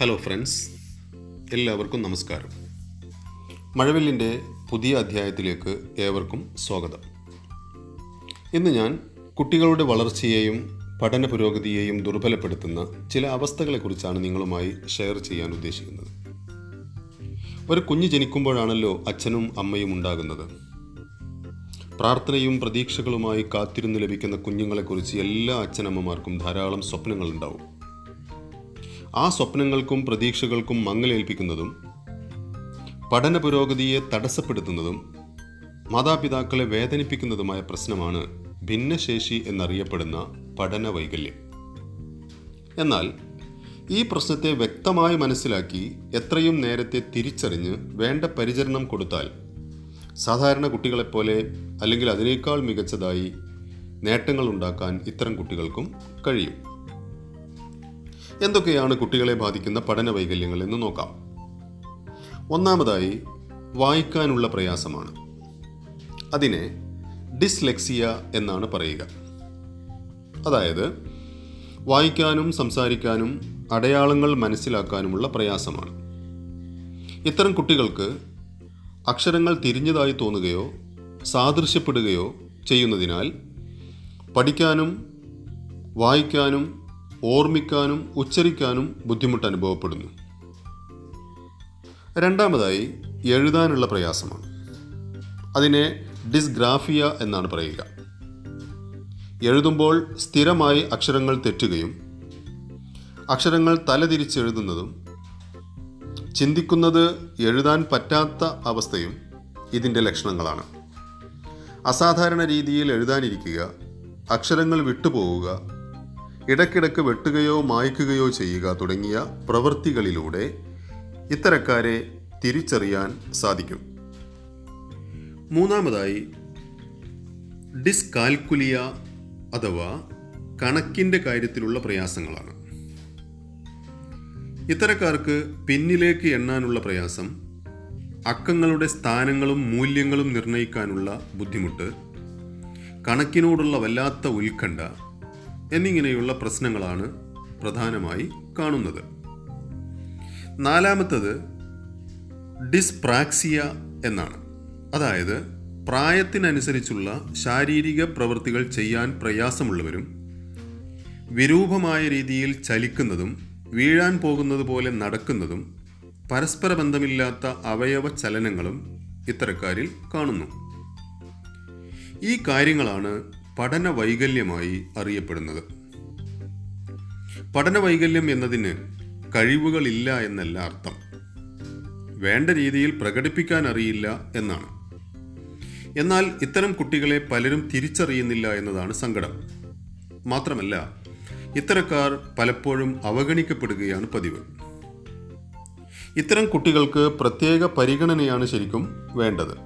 Hello friends എല്ലാവർക്കും നമസ്കാരം. മഴവില്ലിന്റെ പുതിയ അധ്യായത്തിലേക്ക് ഏവർക്കും സ്വാഗതം. ഇന്ന് ഞാൻ കുട്ടികളുടെ വളർച്ചയെയും പഠന പുരോഗതിയെയും ദുർബലപ്പെടുത്തുന്ന ചില അവസ്ഥകളെക്കുറിച്ചാണ് നിങ്ങളുമായി ഷെയർ ചെയ്യാൻ ഉദ്ദേശിക്കുന്നത്. ഒരു കുഞ്ഞ് ജനിക്കുമ്പോഴാണല്ലോ അച്ഛനും അമ്മയും ഉണ്ടാകുന്നത്. പ്രാർത്ഥനയും പ്രതീക്ഷകളുമായി കാത്തിരുന്ന് ലഭിക്കുന്ന കുഞ്ഞുങ്ങളെക്കുറിച്ച് എല്ലാ അച്ഛനമ്മമാർക്കും ധാരാളം സ്വപ്നങ്ങളുണ്ടാവും. ആ സ്വപ്നങ്ങൾക്കും പ്രതീക്ഷകൾക്കും മങ്ങലേൽപ്പിക്കുന്നതും പഠന പുരോഗതിയെ തടസ്സപ്പെടുത്തുന്നതും മാതാപിതാക്കളെ വേദനിപ്പിക്കുന്നതുമായ പ്രശ്നമാണ് ഭിന്നശേഷി എന്നറിയപ്പെടുന്ന പഠന വൈകല്യം എന്നാൽ ഈ പ്രശ്നത്തെ വ്യക്തമായി മനസ്സിലാക്കി എത്രയും നേരത്തെ തിരിച്ചറിഞ്ഞ് വേണ്ട പരിചരണം കൊടുത്താൽ സാധാരണ കുട്ടികളെപ്പോലെ അല്ലെങ്കിൽ അതിനേക്കാൾ മികച്ചതായി നേട്ടങ്ങൾ ഉണ്ടാക്കാൻ ഇത്തരം കുട്ടികൾക്കും കഴിയും. എന്തൊക്കെയാണ് കുട്ടികളെ ബാധിക്കുന്ന പഠന വൈകല്യങ്ങൾ എന്ന് നോക്കാം. ഒന്നാമതായി വായിക്കാനുള്ള പ്രയാസമാണ്. അതിനെ ഡിസ്ലെക്സിയ എന്നാണ് പറയുക. അതായത് വായിക്കാനും സംസാരിക്കാനും അടയാളങ്ങൾ മനസ്സിലാക്കാനുമുള്ള പ്രയാസമാണ്. ഇത്തരം കുട്ടികൾക്ക് അക്ഷരങ്ങൾ തിരിഞ്ഞതായി തോന്നുകയോ സാദൃശ്യപ്പെടുകയോ ചെയ്യുന്നതിനാൽ പഠിക്കാനും വായിക്കാനും ഓർമ്മിക്കാനും ഉച്ചരിക്കാനും ബുദ്ധിമുട്ട് അനുഭവപ്പെടുന്നു. രണ്ടാമതായി എഴുതാനുള്ള പ്രയാസമാണ്. അതിനെ ഡിസ്ഗ്രാഫിയ എന്നാണ് പറയുക. എഴുതുമ്പോൾ സ്ഥിരമായി അക്ഷരങ്ങൾ തെറ്റുകയും അക്ഷരങ്ങൾ തലതിരിച്ചെഴുതുന്നതും ചിന്തിക്കുന്നത് എഴുതാൻ പറ്റാത്ത അവസ്ഥയും ഇതിന്റെ ലക്ഷണങ്ങളാണ്. അസാധാരണ രീതിയിൽ എഴുതാനിരിക്കുക അക്ഷരങ്ങൾ വിട്ടുപോവുക ഇടയ്ക്കിടയ്ക്ക് വെട്ടുകയോ മായ്ക്കുകയോ ചെയ്യുക തുടങ്ങിയ പ്രവൃത്തികളിലൂടെ ഇത്തരക്കാരെ തിരിച്ചറിയാൻ സാധിക്കും. മൂന്നാമതായി ഡിസ്കാൽക്കുലിയ അഥവാ കണക്കിന്റെ കാര്യത്തിലുള്ള പ്രയാസങ്ങളാണ്. ഇത്തരക്കാർക്ക് പിന്നിലേക്ക് എണ്ണാനുള്ള പ്രയാസം അക്കങ്ങളുടെ സ്ഥാനങ്ങളും മൂല്യങ്ങളും നിർണയിക്കാനുള്ള ബുദ്ധിമുട്ട് കണക്കിനോടുള്ള വല്ലാത്ത ഉത്കണ്ഠ എന്നിങ്ങനെയുള്ള പ്രശ്നങ്ങളാണ് പ്രധാനമായി കാണുന്നത്. നാലാമത്തത് ഡിസ്പ്രാക്സിയ എന്നാണ്. അതായത് പ്രായത്തിനനുസരിച്ചുള്ള ശാരീരിക പ്രവൃത്തികൾ ചെയ്യാൻ പ്രയാസമുള്ളവരും വിരൂപമായ രീതിയിൽ ചലിക്കുന്നതും വീഴാൻ പോകുന്നത് പോലെ നടക്കുന്നതും പരസ്പര ബന്ധമില്ലാത്ത അവയവ ചലനങ്ങളും ഇത്തരക്കാരിൽ കാണുന്നു. ഈ കാര്യങ്ങളാണ് പഠന വൈകല്യമായി അറിയപ്പെടുന്നത്. പഠന വൈകല്യം എന്നതിന് കഴിവുകളില്ല എന്നല്ല അർത്ഥം. വേണ്ട രീതിയിൽ പ്രകടിപ്പിക്കാൻ അറിയില്ല എന്നാണ്. എന്നാൽ ഇത്തരം കുട്ടികളെ പലരും തിരിച്ചറിയുന്നില്ല എന്നതാണ് സങ്കടം. മാത്രമല്ല ഇത്തരക്കാർ പലപ്പോഴും അവഗണിക്കപ്പെടുകയാണ് പതിവ്. ഇത്തരം കുട്ടികൾക്ക് പ്രത്യേക പരിഗണനയാണ് ശരിക്കും വേണ്ടത്.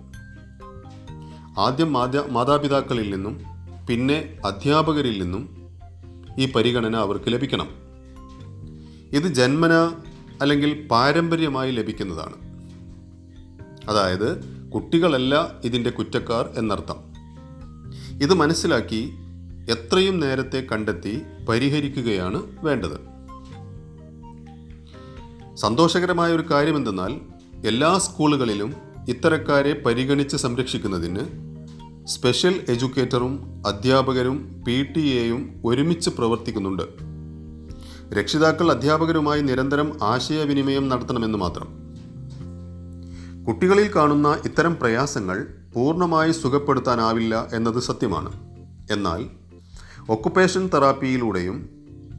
ആദ്യം മാതാ മാതാപിതാക്കളിൽ നിന്നും പിന്നെ അധ്യാപകരിൽ നിന്നും ഈ പരിഗണന അവർക്ക് ലഭിക്കണം. ഇത് ജന്മന അല്ലെങ്കിൽ പാരമ്പര്യമായി ലഭിക്കുന്നതാണ്. അതായത് കുട്ടികളല്ല ഇതിന്റെ കുറ്റക്കാർ എന്നർത്ഥം. ഇത് മനസ്സിലാക്കി എത്രയും നേരത്തെ കണ്ടെത്തി പരിഹരിക്കുകയാണ് വേണ്ടത്. സന്തോഷകരമായ ഒരു കാര്യം എന്തെന്നാൽ എല്ലാ സ്കൂളുകളിലും ഇത്തരക്കാരെ പരിഗണിച്ച് സംരക്ഷിക്കുന്നതിന് സ്പെഷ്യൽ എഡ്യൂക്കേറ്ററും അധ്യാപകരും പി ടി എയും ഒരുമിച്ച് പ്രവർത്തിക്കുന്നുണ്ട്. രക്ഷിതാക്കൾ അധ്യാപകരുമായി നിരന്തരം ആശയവിനിമയം നടത്തണമെന്ന് മാത്രം. കുട്ടികളിൽ കാണുന്ന ഇത്തരം പ്രയാസങ്ങൾ പൂർണമായി സുഖപ്പെടുത്താനാവില്ല എന്നത് സത്യമാണ്. എന്നാൽ ഒക്കുപേഷൻ തെറാപ്പിയിലൂടെയും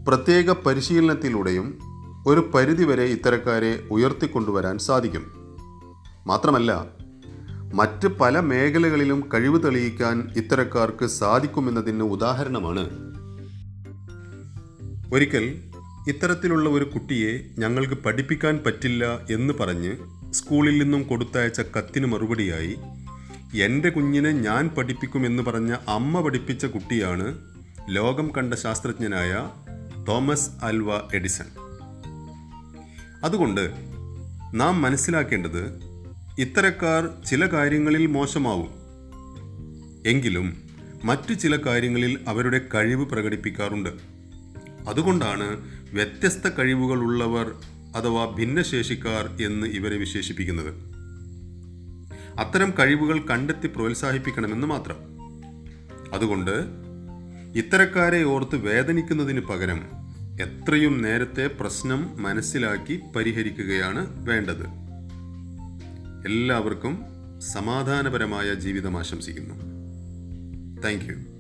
പ്രത്യേക പരിശീലനത്തിലൂടെയും ഒരു പരിധിവരെ ഇത്തരക്കാരെ ഉയർത്തിക്കൊണ്ടുവരാൻ സാധിക്കും. മാത്രമല്ല മറ്റ് പല മേഖലകളിലും കഴിവ് തെളിയിക്കാൻ ഇത്തരക്കാർക്ക് സാധിക്കുമെന്നതിന് ഉദാഹരണമാണ്. ഒരിക്കൽ ഇത്തരത്തിലുള്ള ഒരു കുട്ടിയെ ഞങ്ങൾക്ക് പഠിപ്പിക്കാൻ പറ്റില്ല എന്ന് പറഞ്ഞ് സ്കൂളിൽ നിന്നും കൊടുത്തയച്ച കത്തിന് മറുപടിയായി എന്റെ കുഞ്ഞിനെ ഞാൻ പഠിപ്പിക്കുമെന്ന് പറഞ്ഞ അമ്മ പഠിപ്പിച്ച കുട്ടിയാണ് ലോകം കണ്ട ശാസ്ത്രജ്ഞനായ തോമസ് ആൽവ എഡിസൺ. അതുകൊണ്ട് നാം മനസ്സിലാക്കേണ്ടത് ഇത്തരക്കാർ ചില കാര്യങ്ങളിൽ മോശമാവും. എങ്കിലും മറ്റു ചില കാര്യങ്ങളിൽ അവരുടെ കഴിവ് പ്രകടിപ്പിക്കാറുണ്ട്. അതുകൊണ്ടാണ് വ്യത്യസ്ത കഴിവുകളുള്ളവർ അഥവാ ഭിന്നശേഷിക്കാർ എന്ന് ഇവരെ വിശേഷിപ്പിക്കുന്നത്. അത്തരം കഴിവുകൾ കണ്ടെത്തി പ്രോത്സാഹിപ്പിക്കണമെന്ന് മാത്രം. അതുകൊണ്ട് ഇത്തരക്കാരെ ഓർത്ത് വേദനിക്കുന്നതിന് പകരം എത്രയും നേരത്തെ പ്രശ്നം മനസ്സിലാക്കി പരിഹരിക്കുകയാണ് വേണ്ടത്. എല്ലാവർക്കും സമാധാനപരമായ ജീവിതം ആശംസിക്കുന്നു. താങ്ക്